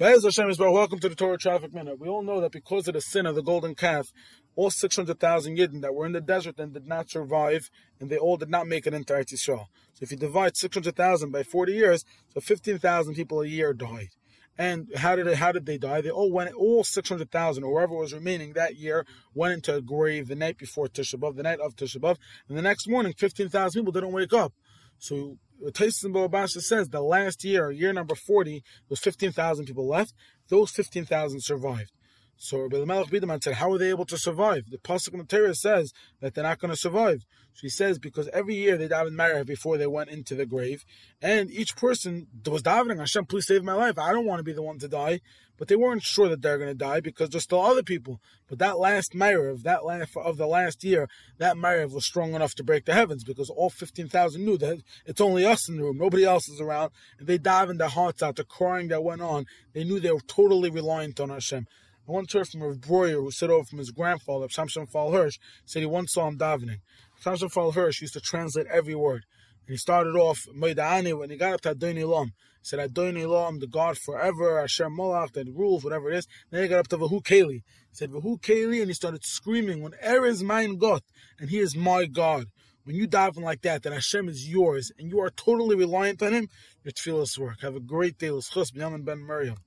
Be'ez Hashem Yisrael, welcome to the Torah Traffic Minute. We all know that because of the sin of the golden calf, all 600,000 Yidden that were in the desert and did not survive, and they all did not make it into Eretz Yisrael. So if you divide 600,000 by 40 years, so 15,000 people a year died. And how did it, how did they die? They all went, all 600,000 or whoever was remaining that year went into a grave the night before Tisha B'Av, the night of Tisha B'Av, and the next morning 15,000 people didn't wake up. So Taisin Bava Basra says the last year, year number 40, there was 15,000 people left. Those 15,000 survived. So Rabbi Melech Biderman said, how are they able to survive? The Pasuk in the Torah says that they're not going to survive. So he says, because every year they davened Ma'ariv before they went into the grave, and each person was davening, Hashem, please save my life. I don't want to be the one to die. But they weren't sure that they're going to die because there's still other people. But that last Ma'ariv, that last of the last year, that Ma'ariv was strong enough to break the heavens because all 15,000 knew that it's only us in the room, nobody else is around. And they davened their hearts out, the crying that went on. They knew they were totally reliant on Hashem. I once from a Breuer who said over from his grandfather, Samson Raphael Hirsch, said he once saw him davening. Samson Raphael Hirsch used to translate every word. And he started off Moida'ani when he got up to Adon Olam. Said Adon Olam, the God forever, Hashem Molach, that rules, whatever it is. Then he got up to Vahu Keli. He said Vahu Keli, and he started screaming, When Er is mine God, and he is my God. When you daven like that, that Hashem is yours, and you are totally reliant on him, your tefillahs work. Have a great day. L'schus, Ben Miriam.